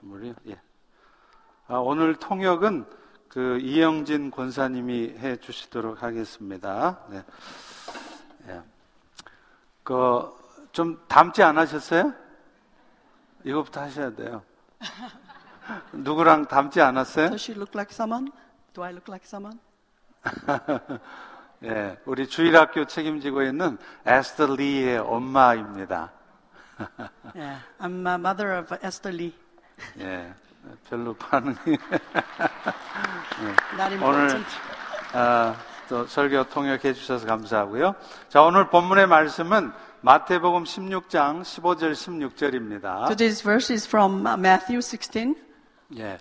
물이 예. 아, 오늘 통역은 그 이영진 권사님이 해 주시도록 하겠습니다. 네. 예. 그좀 닮지 않으셨어요? 이거부터 하셔야 돼요. 누구랑 닮지 않았어요? Does she look like someone? Do I look like someone? 예, 우리 주일학교 책임지고 있는 에스터 리의 엄마입니다. Yeah, I'm a mother of Esther Lee. 예, 별로 반응이 Not 오늘. 아, 또 설교 통역해 주셔서 감사하고요. 자, 오늘 본문의 말씀은 마태복음 16장 15절 16절입니다. Today's verse is from uh, Matthew 16. 예.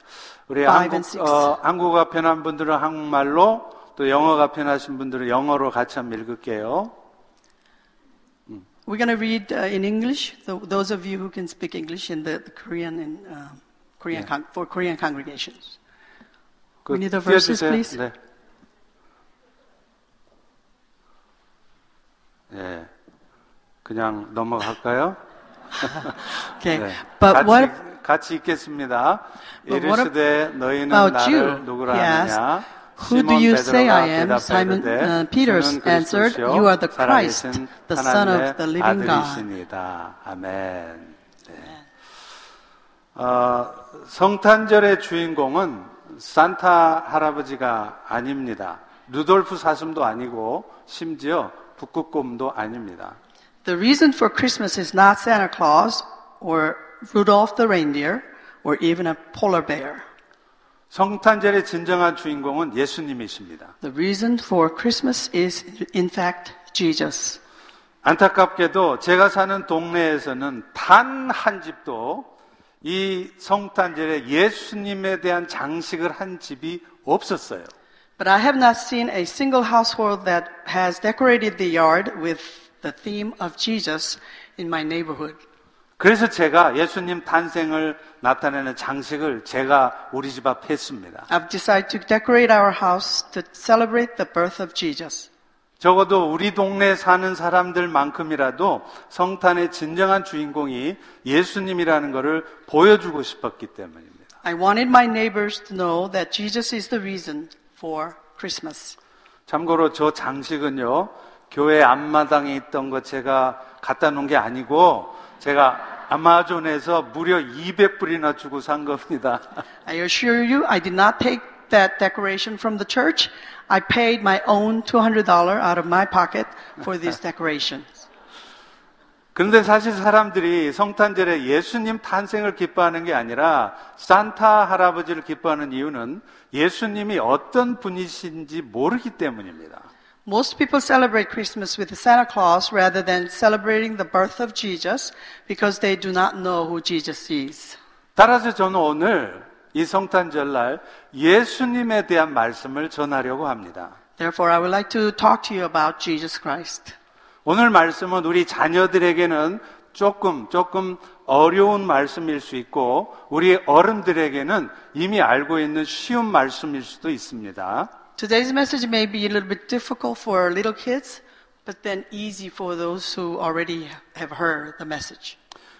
우리 한국. 어, 한국어 편한 분들은 한국말로 또 영어가 편하신 분들은 영어로 같이 한번 읽을게요. We're going to read uh, in English. So those of you who can speak English in the, the Korean and uh, Korean Yeah. con- for Korean congregations. 그 We need the verses, 띄워주세요. please. 네. 예. 그냥 넘어갈까요? Okay, 네. but 같이, what 같이 읽겠습니다. But what 이르시되 너희는 about you? 나를 누구라 He asked, 하느냐? Who do you say I am? 베드로가 Simon 대답하되 uh, Peter 주는 answered, 그리스도시요 You are the Christ, 살아계신 the Son of 하나님의 the living God. 아들이시니다. 아멘. 네. 어, 성탄절의 주인공은 산타 할아버지가 아닙니다. 루돌프 사슴도 아니고 심지어 북극곰도 아닙니다. The reason for Christmas is not Santa Claus or Rudolph the reindeer or even a polar bear. 성탄절의 진정한 주인공은 예수님이십니다. The reason for Christmas is, in fact, Jesus. 안타깝게도 제가 사는 동네에서는 단 한 집도 이 성탄절에 예수님에 대한 장식을 한 집이 없었어요. But I have not seen a single household that has decorated the yard with the theme of Jesus in my neighborhood. 그래서 제가 예수님 탄생을 나타내는 장식을 제가 우리 집 앞에 했습니다. I've decided to decorate our house to celebrate the birth of Jesus. 적어도 우리 동네에 사는 사람들만큼이라도 성탄의 진정한 주인공이 예수님이라는 것을 보여주고 싶었기 때문입니다. I wanted my neighbors to know that Jesus is the reason for Christmas. 참고로 저 장식은요, 교회 앞마당에 있던 거 제가 갖다 놓은 게 아니고, 제가 아마존에서 무려 200불이나 주고 산 겁니다. I assure you, I did not take that decoration from the church. I paid my own $200 out of my pocket for these decorations. 그런데 사실 사람들이 성탄절에 예수님 탄생을 기뻐하는 게 아니라 산타 할아버지를 기뻐하는 이유는 예수님이 어떤 분이신지 모르기 때문입니다. Most people celebrate Christmas with Santa Claus rather than celebrating the birth of Jesus because they do not know who Jesus is. 따라서 저는 오늘 이 성탄절날 예수님에 대한 말씀을 전하려고 합니다. Therefore, I would like to talk to you about Jesus Christ. 오늘 말씀은 우리 자녀들에게는 조금, 조금 어려운 말씀일 수 있고, 우리 어른들에게는 이미 알고 있는 쉬운 말씀일 수도 있습니다. Today's message may be a little bit difficult for little kids, but then easy for those who already have heard the message.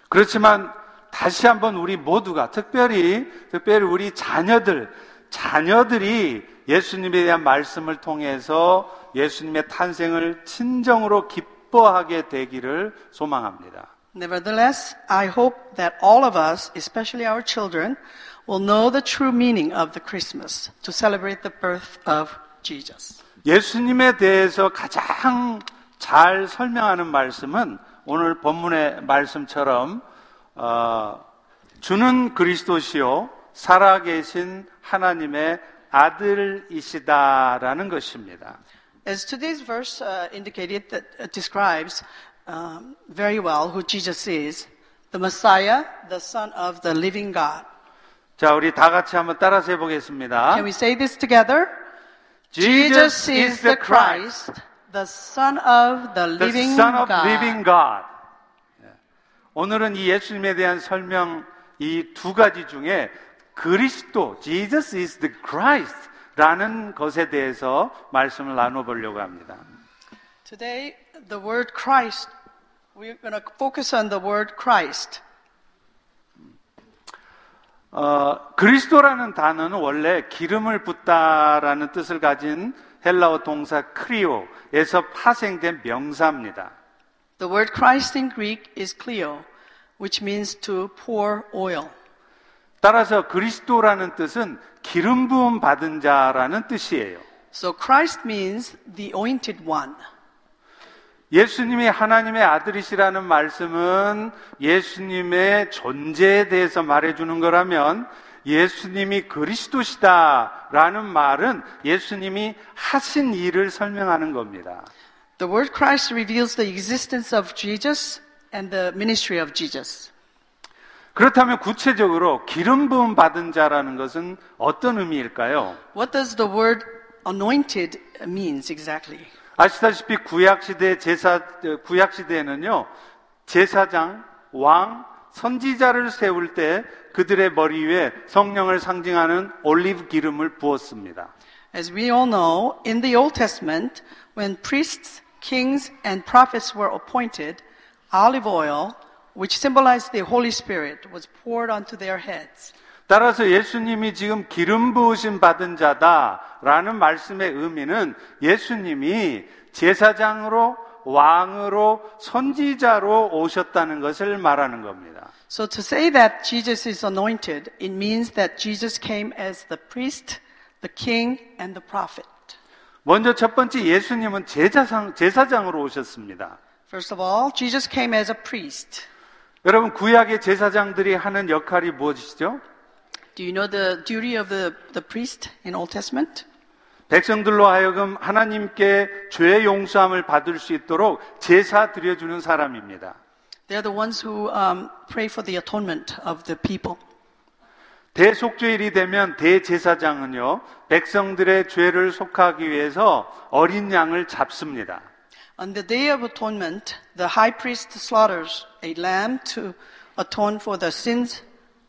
그렇지만 다시 한번 우리 모두가, 특별히, 특별히 우리 자녀들, 자녀들이 예수님에 대한 말씀을 통해서 예수님의 탄생을 친정으로 기뻐하게 되기를 소망합니다. Nevertheless, I hope that all of us, especially our children, will know the true meaning of the Christmas to celebrate the birth of Jesus. 예수님에 대해서 가장 잘 설명하는 말씀은 오늘 본문의 말씀처럼 어, 주는 그리스도시요 살아계신 하나님의 아들이시다라는 것입니다. As today's verse uh, indicated, that uh, describes um, very well who Jesus is, the Messiah, the Son of the living God. 자, 우리 다 같이 한번 따라서 해보겠습니다. Can we say this together? Jesus is the Christ, the Son of the the living Son of God. Living God. 예. 오늘은 이 예수님에 대한 설명 이 두 가지 중에 그리스도, Jesus is the Christ 라는 것에 대해서 말씀을 나눠보려고 합니다. Today, the word Christ, we're going to focus on the word Christ. 어, 그리스도라는 단어는 원래 기름을 붓다라는 뜻을 가진 헬라어 동사 크리오에서 파생된 명사입니다. The word Christ in Greek is kleo, which means to pour oil. 따라서 그리스도라는 뜻은 기름 부음 받은 자라는 뜻이에요. So Christ means the anointed one. 예수님이 하나님의 아들이시라는 말씀은 예수님의 존재에 대해서 말해주는 거라면 예수님이 그리스도시다라는 말은 예수님이 하신 일을 설명하는 겁니다. The word Christ reveals the existence of Jesus and the ministry of Jesus. 그렇다면 구체적으로 기름 부음 받은 자라는 것은 어떤 의미일까요? What does the word anointed means exactly? 아시다시피 구약 시대 제사 구약 시대에는요 제사장, 왕, 선지자를 세울 때 그들의 머리 위에 성령을 상징하는 올리브 기름을 부었습니다. As we all know, in the Old Testament, when priests, kings, and prophets were appointed, olive oil, which symbolized the Holy Spirit, was poured onto their heads. 따라서 예수님이 지금 기름 부으심 받은 자다라는 말씀의 의미는 예수님이 제사장으로 왕으로 선지자로 오셨다는 것을 말하는 겁니다. So to say that Jesus is anointed, it means that Jesus came as the priest, the king, and the prophet. 먼저 첫 번째 예수님은 제사장, 제사장으로 오셨습니다. First of all, Jesus came as a priest. 여러분 구약의 제사장들이 하는 역할이 무엇이죠? Do you know the duty of the, the priest in Old Testament? 백성들로 하여금 하나님께 죄 용서함을 받을 수 있도록 제사 드려주는 사람입니다. They're the ones who um, pray for the atonement of the people. 대속죄일이 되면 대제사장은요 백성들의 죄를 속하기 위해서 어린 양을 잡습니다. On the Day of Atonement, the high priest slaughters a lamb to atone for the sins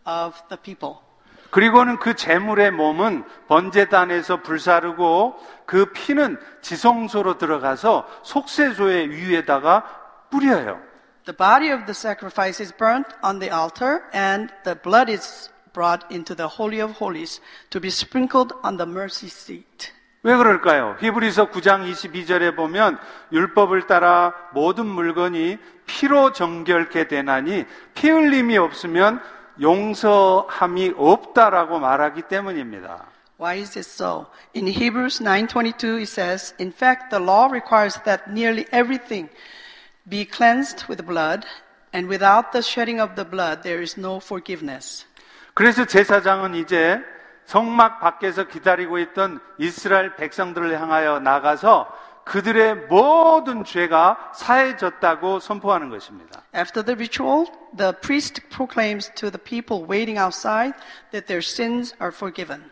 of the people. 그리고는 그 제물의 몸은 번제단에서 불사르고 그 피는 지성소로 들어가서 속세소의 위에다가 뿌려요. The body of the sacrifice is burnt on the altar, and the blood is brought into the Holy of Holies to be sprinkled on the mercy seat. 왜 그럴까요? 히브리서 9장 22절에 보면 율법을 따라 모든 물건이 피로 정결케 되나니 피 흘림이 없으면 용서함이 없다라고 말하기 때문입니다. Why is this so? In Hebrews 9:22 it says, "In fact, the law requires that nearly everything be cleansed with blood, and without the shedding of the blood there is no forgiveness." 그래서 제사장은 이제 성막 밖에서 기다리고 있던 이스라엘 백성들을 향하여 나가서 그들의 모든 죄가 사해졌다고 선포하는 것입니다. After the ritual, the priest proclaims to the people waiting outside that their sins are forgiven.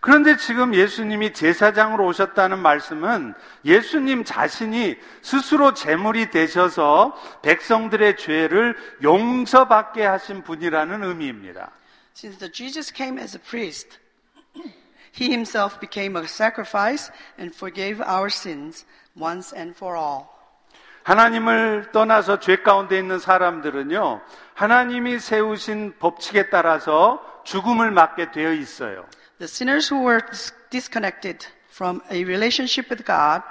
그런데 지금 예수님이 제사장으로 오셨다는 말씀은 예수님 자신이 스스로 제물이 되셔서 백성들의 죄를 용서받게 하신 분이라는 의미입니다. Since the Jesus came as a priest, he himself became a sacrifice and forgave our sins once and for all. 하나님을 떠나서 죄 가운데 있는 사람들은요, 하나님이 세우신 법칙에 따라서 죽음을 맞게 되어 있어요. The sinners who were dis- disconnected from a relationship with God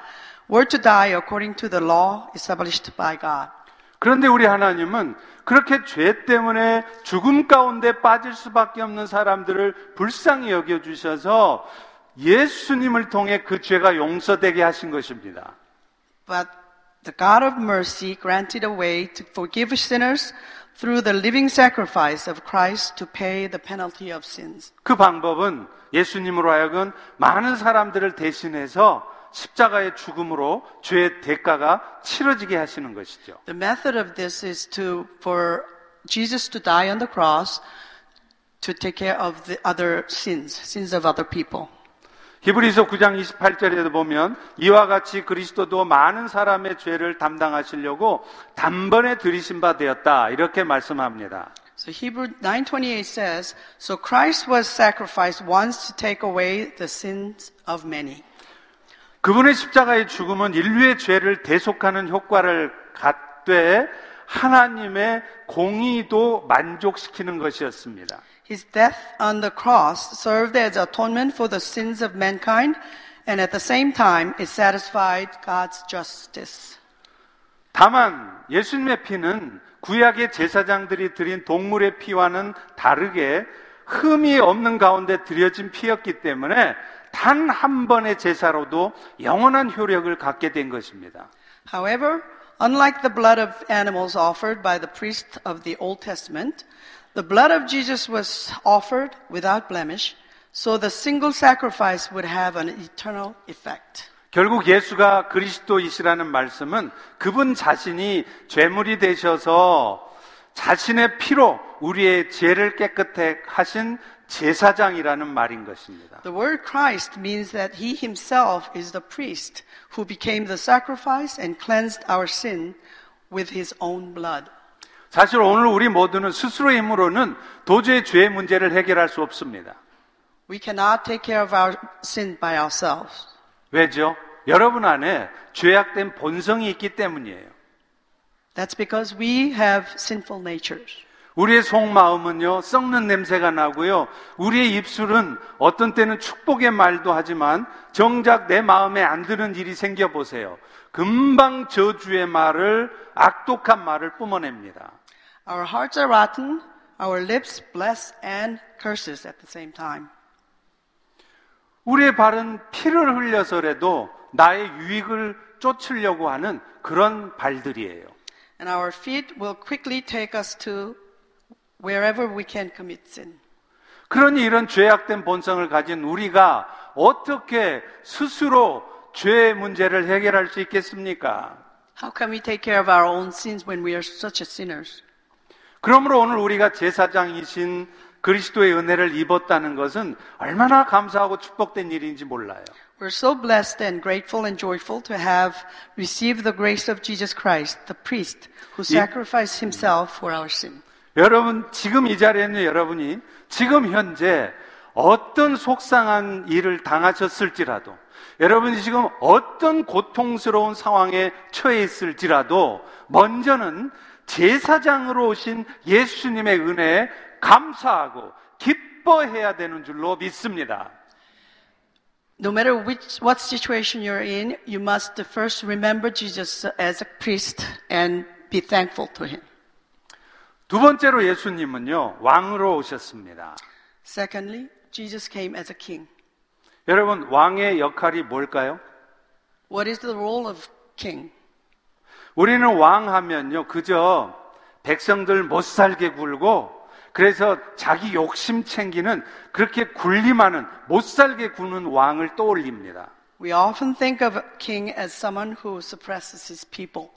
were to die according to the law established by God. 그런데 우리 하나님은 그렇게 죄 때문에 죽음 가운데 빠질 수밖에 없는 사람들을 불쌍히 여겨주셔서 예수님을 통해 그 죄가 용서되게 하신 것입니다. But the God of mercy granted a way to forgive sinners through the living sacrifice of Christ to pay the penalty of sins. 그 방법은 예수님으로 하여금 많은 사람들을 대신해서 십자가의 죽음으로 죄의 대가가 치러지게 하시는 것이죠. The method of this is to for Jesus to die on the cross to take care of the other sins, sins of other people. 히브리서 9장 28절에도 보면 이와 같이 그리스도도 많은 사람의 죄를 담당하시려고 단번에 들이신 바 되었다 이렇게 말씀합니다. So Hebrew 9:28 says, "So Christ was sacrificed once to take away the sins of many." 그분의 십자가의 죽음은 인류의 죄를 대속하는 효과를 갖되 하나님의 공의도 만족시키는 것이었습니다. His death on the cross served as atonement for the sins of mankind, and at the same time, it satisfied God's justice. 다만 예수님의 피는 구약의 제사장들이 드린 동물의 피와는 다르게 흠이 없는 가운데 드려진 피였기 때문에 단 한 번의 제사로도 영원한 효력을 갖게 된 것입니다. However, unlike the blood of animals offered by the priest of the Old Testament, the blood of Jesus was offered without blemish, so the single sacrifice would have an eternal effect. 결국 예수가 그리스도이시라는 말씀은 그분 자신이 죄물이 되셔서 자신의 피로 우리의 죄를 깨끗해 하신 제사장이라는 말인 것입니다. The word Christ means that he himself is the priest who became the sacrifice and cleansed our sin with his own blood. 사실 오늘 우리 모두는 스스로의 힘으로는 도저히 죄의 문제를 해결할 수 없습니다. We cannot take care of our sin by ourselves. 왜죠? 여러분 안에 죄악된 본성이 있기 때문이에요. That's because we have sinful natures. 우리의 속마음은요, 썩는 냄새가 나고요, 우리의 입술은 어떤 때는 축복의 말도 하지만 정작 내 마음에 안 드는 일이 생겨보세요. 금방 저주의 말을, 악독한 말을 뿜어냅니다. Our hearts are rotten, our lips bless and curses at the same time. 우리의 발은 피를 흘려서라도 나의 유익을 쫓으려고 하는 그런 발들이에요. And our feet will quickly take us to wherever we can commit sin. 그러니 이런 죄악된 본성을 가진 우리가 어떻게 스스로 죄의 문제를 해결할 수 있겠습니까? How can we take care of our own sins when we are such a sinners? 그러므로 오늘 우리가 제사장이신 그리스도의 은혜를 입었다는 것은 얼마나 감사하고 축복된 일인지 몰라요. We're so blessed and grateful and joyful to have received the grace of Jesus Christ, the priest who sacrificed himself for our sin. 여러분, 지금 이 자리에 있는 여러분이 지금 현재 어떤 속상한 일을 당하셨을지라도 여러분이 지금 어떤 고통스러운 상황에 처해 있을지라도 먼저는 제사장으로 오신 예수님의 은혜에 감사하고 기뻐해야 되는 줄로 믿습니다. No matter which, what situation you're in, you must first remember Jesus as a priest and be thankful to him. 두 번째로 예수님은요, 왕으로 오셨습니다. Secondly, Jesus came as a king. 여러분, 왕의 역할이 뭘까요? What is the role of king? 우리는 왕 하면요, 그저 백성들 못 살게 굴고, 그래서 자기 욕심 챙기는 그렇게 굴림하는 못 살게 구는 왕을 떠올립니다. We often think of a king as someone who suppresses his people.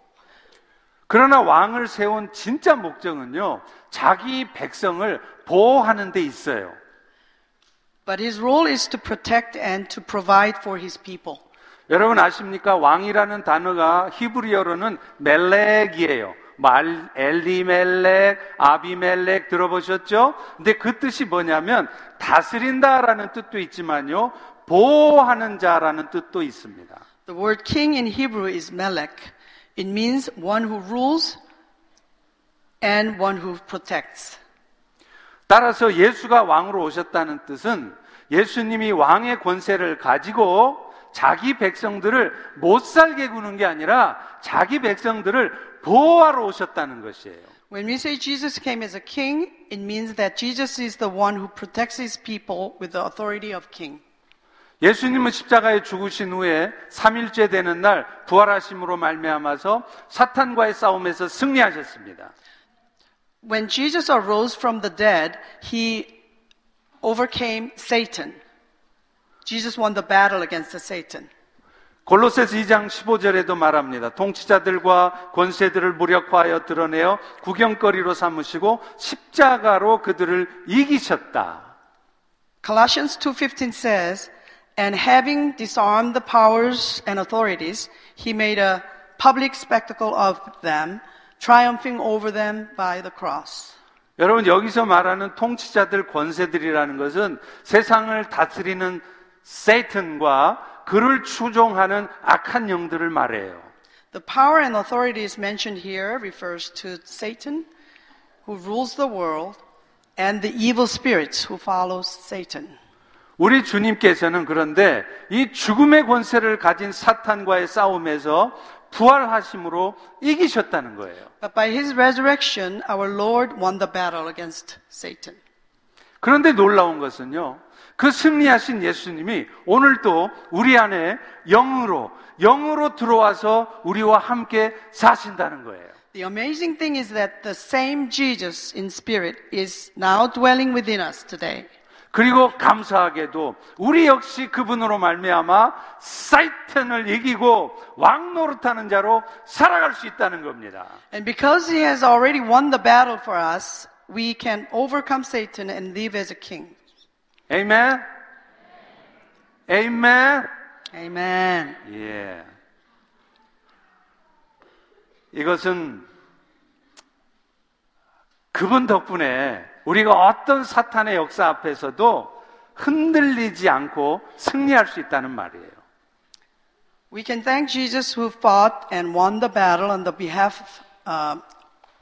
그러나 왕을 세운 진짜 목적은요, 자기 백성을 보호하는 데 있어요. But his role is to protect and to provide for his people. 여러분 아십니까? 왕이라는 단어가 히브리어로는 멜렉이에요. 말, 엘리멜렉, 아비멜렉 들어보셨죠? 근데 그 뜻이 뭐냐면 다스린다라는 뜻도 있지만요. 보호하는 자라는 뜻도 있습니다. The word king in Hebrew is melech. It means one who rules and one who protects. 따라서 예수가 왕으로 오셨다는 뜻은 예수님이 왕의 권세를 가지고 자기 백성들을 못 살게 구는 게 아니라 자기 백성들을 보호하러 오셨다는 것이에요. When we say Jesus came as a king, it means that Jesus is the one who protects his people with the authority of king. 예수님은 십자가에 죽으신 후에 3일째 되는 날 부활하심으로 말미암아서 사탄과의 싸움에서 승리하셨습니다. When Jesus arose from the dead, he overcame Satan. Jesus won the battle against Satan. 골로새서 2장 15절에도 말합니다. 통치자들과 권세들을 무력화하여 드러내어 구경거리로 삼으시고 십자가로 그들을 이기셨다. Colossians 2:15 says, "And having disarmed the powers and authorities, he made a public spectacle of them, triumphing over them by the cross." 여러분 여기서 말하는 통치자들 권세들이라는 것은 세상을 다스리는 세이튼과 그를 추종하는 악한 영들을 말해요. The power and authorities mentioned here refers to Satan, who rules the world, and the evil spirits who follow Satan. 우리 주님께서는 그런데 이 죽음의 권세를 가진 사탄과의 싸움에서 부활하심으로 이기셨다는 거예요. But by his resurrection, our Lord won the battle against Satan. 그런데 놀라운 것은요. 그 승리하신 예수님이 오늘도 우리 안에 영으로 영으로 들어와서 우리와 함께 사신다는 거예요. The amazing thing is that the same Jesus in spirit is now dwelling within us today. 그리고 감사하게도 우리 역시 그분으로 말미암아 사이튼을 이기고 왕 노릇하는 자로 살아갈 수 있다는 겁니다. And because he has already won the battle for us, we can overcome Satan and live as a king. 아멘. 아멘. Amen. 예. 이것은 그분 덕분에 우리가 어떤 사탄의 역사 앞에서도 흔들리지 않고 승리할 수 있다는 말이에요. We can thank Jesus who fought and won the battle on the behalf uh,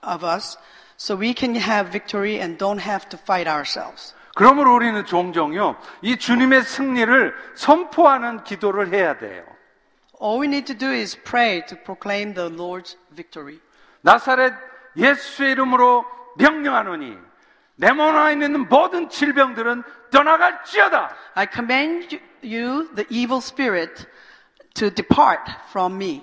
of us so we can have victory and don't have to fight ourselves. 그러므로 우리는 종종요, 이 주님의 승리를 선포하는 기도를 해야 돼요. All we need to do is pray to proclaim the Lord's victory. 나사렛 예수의 이름으로 명령하노니 내몸 안에 있는 모든 질병들은 떠나갈지어다. I command you, the evil spirit, to depart from me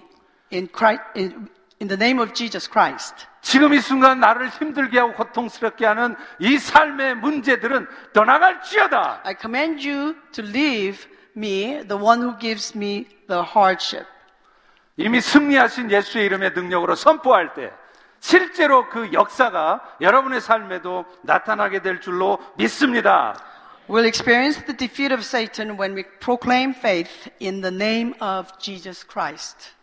in, Christ, in, in the name of Jesus Christ. 지금 이 순간 나를 힘들게 하고 고통스럽게 하는 이 삶의 문제들은 떠나갈지어다. I command you to leave me, the one who gives me the hardship. 이미 승리하신 예수의 이름의 능력으로 선포할 때 실제로 그 역사가 여러분의 삶에도 나타나게 될 줄로 믿습니다. We'll experience the defeat of Satan when we proclaim faith in the name of Jesus Christ.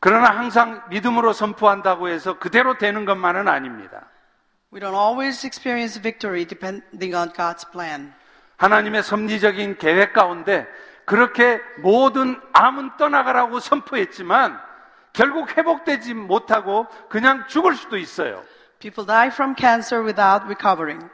그러나 항상 믿음으로 선포한다고 해서 그대로 되는 것만은 아닙니다. We don't always experience victory depending on God's plan. 하나님의 섭리적인 계획 가운데 그렇게 모든 암은 떠나가라고 선포했지만 결국 회복되지 못하고 그냥 죽을 수도 있어요. People die from cancer without recovering.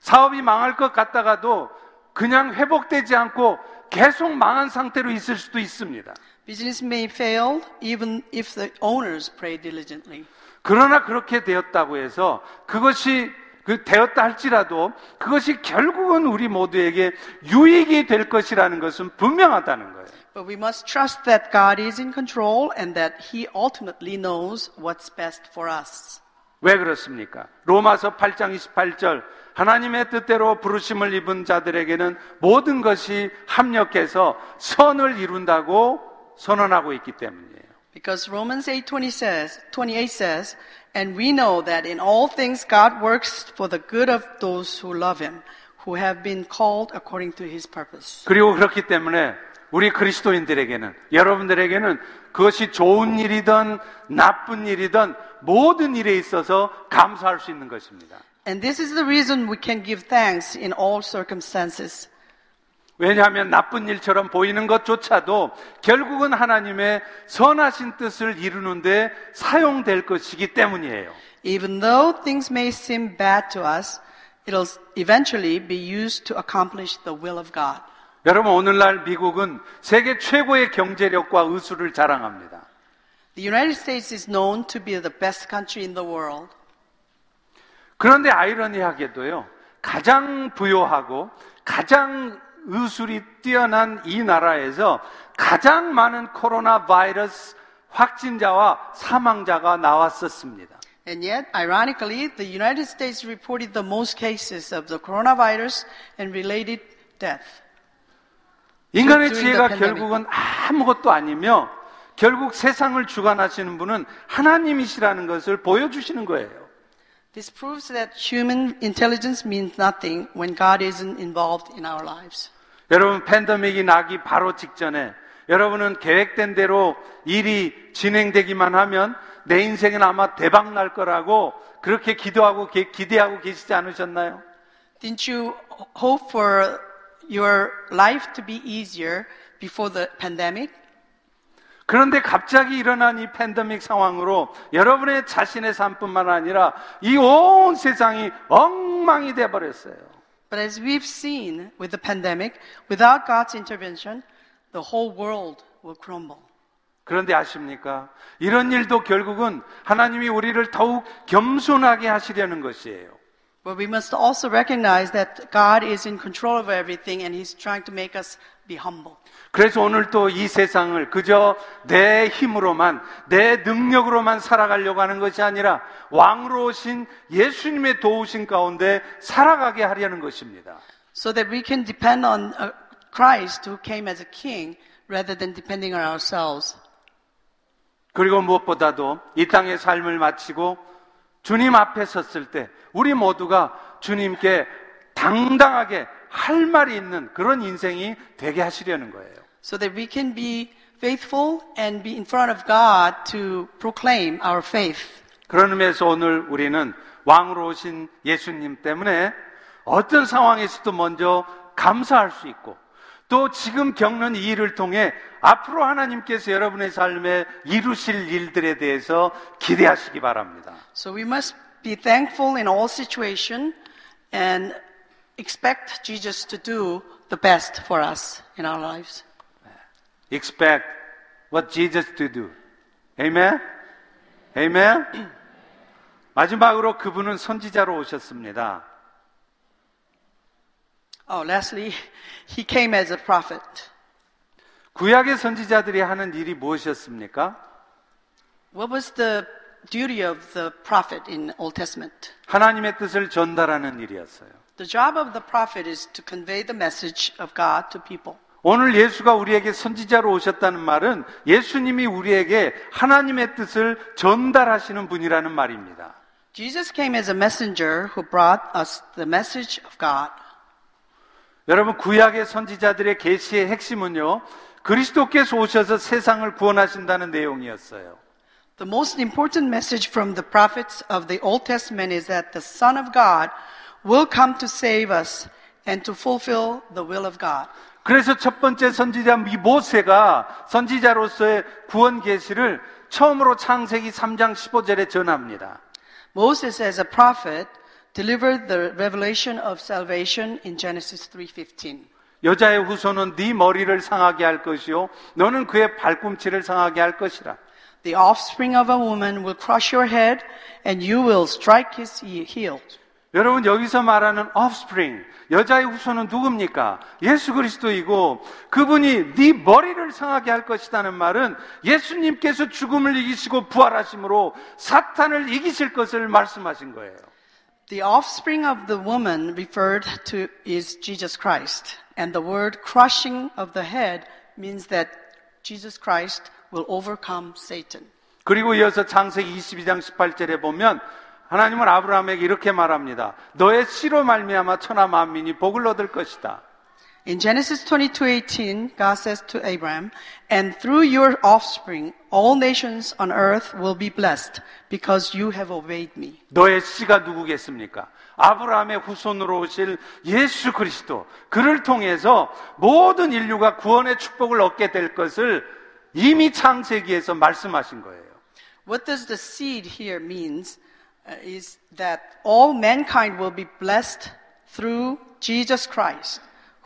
사업이 망할 것 같다가도 그냥 회복되지 않고 계속 망한 상태로 있을 수도 있습니다. Business may fail even if the owners pray diligently. 그러나 그렇게 되었다고 해서 그것이 그 되었다 할지라도 그것이 결국은 우리 모두에게 유익이 될 것이라는 것은 분명하다는 거예요. But we must trust that God is in control and that He ultimately knows what's best for us. 왜 그렇습니까? 로마서 8장 28절 하나님의 뜻대로 부르심을 입은 자들에게는 모든 것이 합력해서 선을 이룬다고 선언하고 있기 때문이에요. Because Romans 8:20 says, 28 says, and we know that in all things God works for the good of those who love him, who have been called according to his purpose. 그리고 그렇기 때문에 우리 그리스도인들에게는 여러분들에게는 그것이 좋은 일이든 나쁜 일이든 모든 일에 있어서 감사할 수 있는 것입니다. And this is the reason we can give thanks in all circumstances. 왜냐하면 나쁜 일처럼 보이는 것조차도 결국은 하나님의 선하신 뜻을 이루는데 사용될 것이기 때문이에요. Even though things may seem bad to us, it'll eventually be used to accomplish the will of God. 여러분 오늘날 미국은 세계 최고의 경제력과 의수를 자랑합니다. The United States is known to be the best country in the world. 그런데 아이러니하게도요. 가장 부유하고 가장 의술이 뛰어난 이 나라에서 가장 많은 코로나 바이러스 확진자와 사망자가 나왔었습니다. And yet, ironically, the United States reported the most cases of the coronavirus and related death. 인간의 지혜가. 결국은 아무것도 아니며 결국 세상을 주관하시는 분은 하나님이시라는 것을 보여주시는 거예요. This proves that human intelligence means nothing when God isn't involved in our lives. 여러분 팬데믹이 나기 바로 직전에 여러분은 계획된 대로 일이 진행되기만 하면 내 인생은 아마 대박 날 거라고 그렇게 기도하고 기- 기대하고 계시지 않으셨나요? Didn't you hope for your life to be easier before the pandemic? 그런데 갑자기 일어난 이 팬데믹 상황으로 여러분의 자신의 삶뿐만 아니라 이 온 세상이 엉망이 돼 버렸어요. But as we've seen with the pandemic, without God's intervention, the whole world will crumble. 그런데 아십니까? 이런 일도 결국은 하나님이 우리를 더욱 겸손하게 하시려는 것이에요. But we must also recognize that God is in control of everything and He's trying to make us be humble. 그래서 오늘 또 이 세상을 그저 내 힘으로만, 내 능력으로만 살아가려고 하는 것이 아니라 왕으로 오신 예수님의 도우신 가운데 살아가게 하려는 것입니다. So that we can depend on uh, Christ who came as a king rather than depending on ourselves. 그리고 무엇보다도 이 땅의 삶을 마치고 주님 앞에 섰을 때 우리 모두가 주님께 당당하게 할 말이 있는 그런 인생이 되게 하시려는 거예요. So that we can be faithful and be in front of God to proclaim our faith. 그런 의미에서 오늘 우리는 왕으로 오신 예수님 때문에 어떤 상황에서도 먼저 감사할 수 있고 또 지금 겪는 이 일을 통해 앞으로 하나님께서 여러분의 삶에 이루실 일들에 대해서 기대하시기 바랍니다. So we must be thankful in all situation and expect Jesus to do the best for us in our lives. Expect what Jesus to do. Amen? Amen? 마지막으로 그분은 선지자로 오셨습니다. Oh, lastly, he came as a prophet. 구약의 선지자들이 하는 일이 무엇이었습니까? What was the duty of the prophet in Old Testament? 하나님의 뜻을 전달하는 일이었어요. The job of the prophet is to convey the message of God to people. 오늘 예수가 우리에게 선지자로 오셨다는 말은 예수님이 우리에게 하나님의 뜻을 전달하시는 분이라는 말입니다. Jesus came as a messenger who brought us the message of God. 여러분 구약의 선지자들의 계시의 핵심은요. 그리스도께서 오셔서 세상을 구원하신다는 내용이었어요. The most important message from the prophets of the Old Testament is that the Son of God will come to save us and to fulfill the will of God. 그래서 첫 번째 선지자 이 모세가 선지자로서의 구원 계시를 처음으로 창세기 3장 15절에 전합니다. Moses as a prophet delivered the revelation of salvation in Genesis 3:15. 여자의 후손은 네 머리를 상하게 할 것이요 너는 그의 발꿈치를 상하게 할 것이라. The offspring of a woman will crush your head and you will strike his heel. 여러분 여기서 말하는 offspring 여자의 후손은 누굽니까? 예수 그리스도이고 그분이 네 머리를 상하게 할 것이라는 말은 예수님께서 죽음을 이기시고 부활하심으로 사탄을 이기실 것을 말씀하신 거예요. The offspring of the woman referred to is Jesus Christ. And the word crushing of the head means that Jesus Christ will overcome Satan. 그리고 이어서 창세기 22장 18절에 보면 하나님은 아브라함에게 이렇게 말합니다. 너의 씨로 말미암아 천하 만민이 복을 얻을 것이다. In Genesis 22:18, God says to Abraham, "And through your offspring all nations on earth will be blessed because you have obeyed me." 너의 씨가 누구겠습니까? 아브라함의 후손으로 오실 예수 그리스도. 그를 통해서 모든 인류가 구원의 축복을 얻게 될 것을 이미 창세기에서 말씀하신 거예요. What does the seed here means uh, is that all mankind will be blessed through Jesus Christ,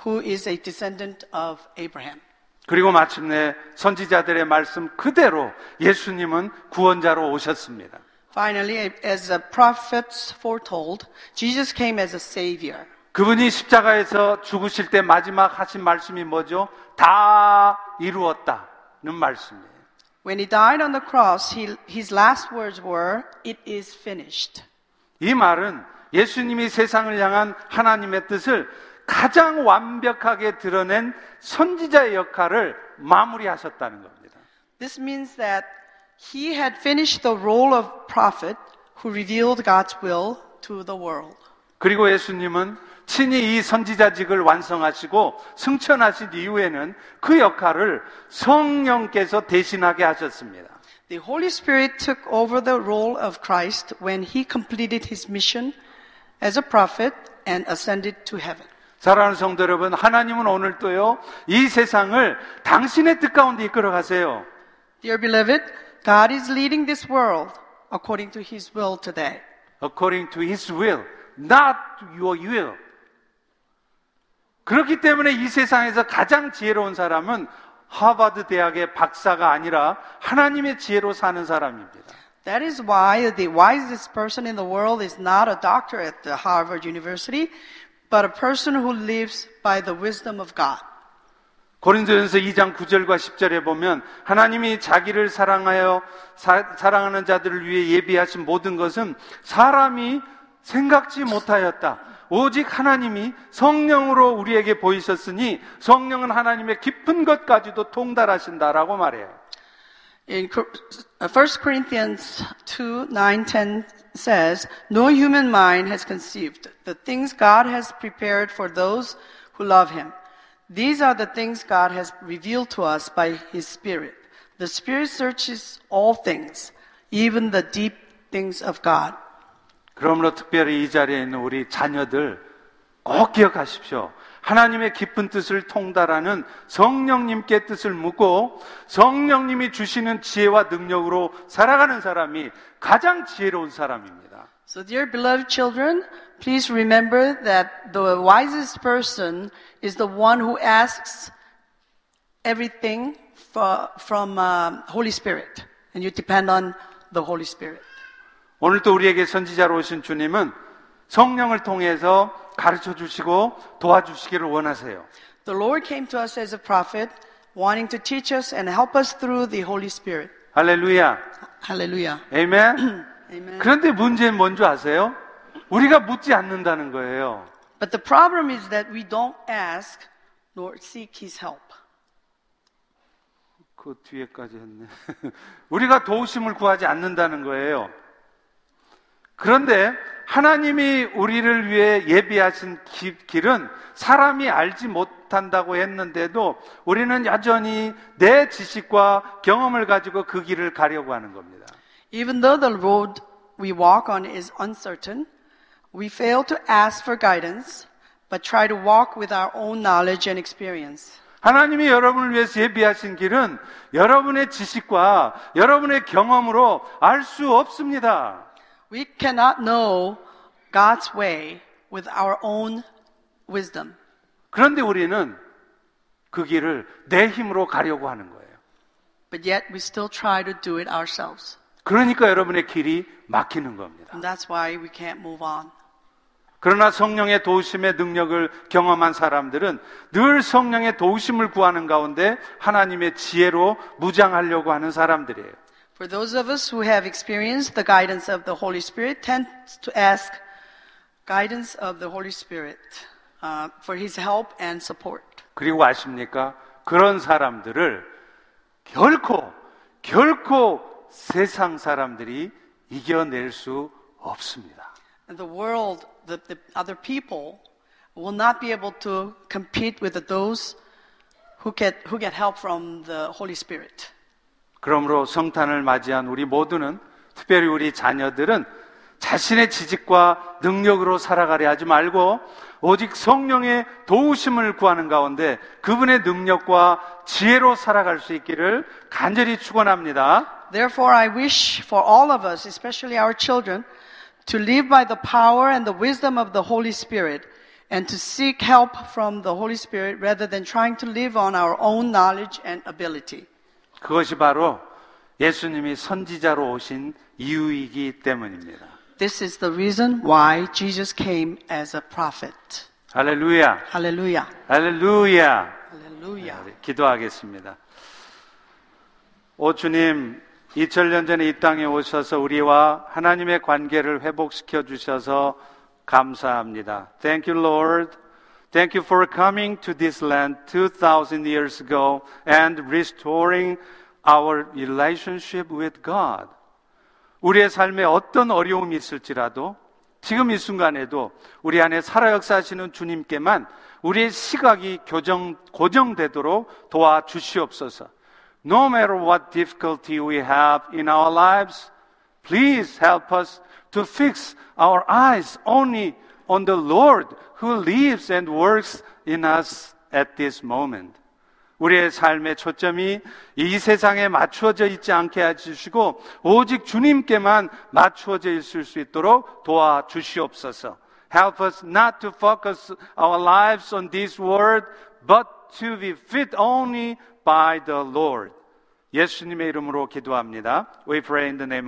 who is a descendant of Abraham. 그리고 마침내 선지자들의 말씀 그대로 예수님은 구원자로 오셨습니다. Finally, as the prophets foretold, Jesus came as a savior. 그분이 십자가에서 죽으실 때 마지막 하신 말씀이 뭐죠? 다 이루었다는 말씀이에요. When he died on the cross, he, his last words were, It is finished. 이 말은 예수님이 세상을 향한 하나님의 뜻을 가장 완벽하게 드러낸 선지자의 역할을 마무리하셨다는 겁니다. This means that he had finished the role of prophet who revealed God's will to the world. 그리고 예수님은 친히 이 선지자직을 완성하시고 승천하신 이후에는 그 역할을 성령께서 대신하게 하셨습니다. The Holy Spirit took over the role of Christ when he completed his mission as a prophet and ascended to heaven. 사랑하는 성도 여러분, 하나님은 오늘도요, 이 세상을 당신의 뜻 가운데 이끌어 가세요. Dear beloved, God is leading this world according to his will today. according to his will, not your will. 그렇기 때문에 이 세상에서 가장 지혜로운 사람은 하버드 대학의 박사가 아니라 하나님의 지혜로 사는 사람입니다. That is why the wisest person in the world is not a doctor at the Harvard University, but a person who lives by the wisdom of God. 고린도전서 2장 9절과 10절에 보면 하나님이 자기를 사랑하여 사, 사랑하는 자들을 위해 예비하신 모든 것은 사람이 생각지 못하였다. 오직 하나님이 성령으로 우리에게 보이셨으니 성령은 하나님의 깊은 것까지도 통달하신다라고 말해요. In 1 Corinthians 2, 9, 10 says, No human mind has conceived the things God has prepared for those who love Him. These are the things God has revealed to us by His Spirit. The Spirit searches all things, even the deep things of God. 그러므로 특별히 이 자리에 있는 우리 자녀들 꼭 기억하십시오. 하나님의 깊은 뜻을 통달하는 성령님께 뜻을 묻고 성령님이 주시는 지혜와 능력으로 살아가는 사람이 가장 지혜로운 사람입니다. So, dear beloved children, please remember that the wisest person is the one who asks everything from uh, Holy Spirit, and you depend on the Holy Spirit. 오늘 또 우리에게 선지자로 오신 주님은 성령을 통해서 가르쳐 주시고 도와주시기를 원하세요. The Lord came to us as a prophet, wanting to teach us and help us through the Holy Spirit. 할렐루야. Hallelujah. 아멘. Amen. 그런데 문제는 뭔지 아세요? 우리가 묻지 않는다는 거예요. But the problem is that we don't ask nor seek His help. 그 뒤에까지 했네. 우리가 도우심을 구하지 않는다는 거예요. 그런데 하나님이 우리를 위해 예비하신 기- 길은 사람이 알지 못한다고 했는데도 우리는 여전히 내 지식과 경험을 가지고 그 길을 가려고 하는 겁니다. Even though the road we walk on is uncertain, we fail to ask for guidance, but try to walk with our own knowledge and experience. 하나님이 여러분을 위해서 예비하신 길은 여러분의 지식과 여러분의 경험으로 알 수 없습니다. We cannot know God's way with our own wisdom. 그런데 우리는 그 길을 내 힘으로 가려고 하는 거예요. But yet we still try to do it ourselves. 그러니까 여러분의 길이 막히는 겁니다. And that's why we can't move on. 그러나 성령의 도우심의 능력을 경험한 사람들은 늘 성령의 도우심을 구하는 가운데 하나님의 지혜로 무장하려고 하는 사람들이에요. For those of us who have experienced the guidance of the Holy Spirit tend to ask guidance of the Holy Spirit uh, for His help and support. 그리고 아십니까? 그런 사람들을 결코, 결코 세상 사람들이 이겨낼 수 없습니다. And the world, the, the other people, will not be able to compete with those who get, who get help from the Holy Spirit. 그러므로 성탄을 맞이한 우리 모두는 특별히 우리 자녀들은 자신의 지식과 능력으로 살아가려 하지 말고 오직 성령의 도우심을 구하는 가운데 그분의 능력과 지혜로 살아갈 수 있기를 간절히 축원합니다. Therefore, I wish for all of us, especially our children, to live by the power and the wisdom of the Holy Spirit and to seek help from the Holy Spirit rather than trying to live on our own knowledge and ability. 그것이 바로 예수님이 선지자로 오신 이유이기 때문입니다. This is the reason why Jesus came as a prophet. 할렐루야. Hallelujah. 할렐루야. Hallelujah. 네, 기도하겠습니다. 오 주님, 2000년 전에 이 땅에 오셔서 우리와 하나님의 관계를 회복시켜 주셔서 감사합니다. Thank you, Lord. Thank you for coming to this land 2000 years ago and restoring our relationship with God. 우리의 삶에 어떤 어려움이 있을지라도 지금 이 순간에도 우리 안에 살아 역사하시는 주님께만 우리의 시각이 교정, 고정되도록 도와주시옵소서. No matter what difficulty we have in our lives, please help us to fix our eyes only on the Lord who lives and works in us at this moment. 우리의 삶의 초점이 이 세상에 맞추어져 있지 않게 해주시고 오직 주님께만 맞추어져 있을 수 있도록 도와주시옵소서. Help us not to focus our lives on this world, but to be fit only by the Lord. 예수님의 이름으로 기도합니다. We pray in the name of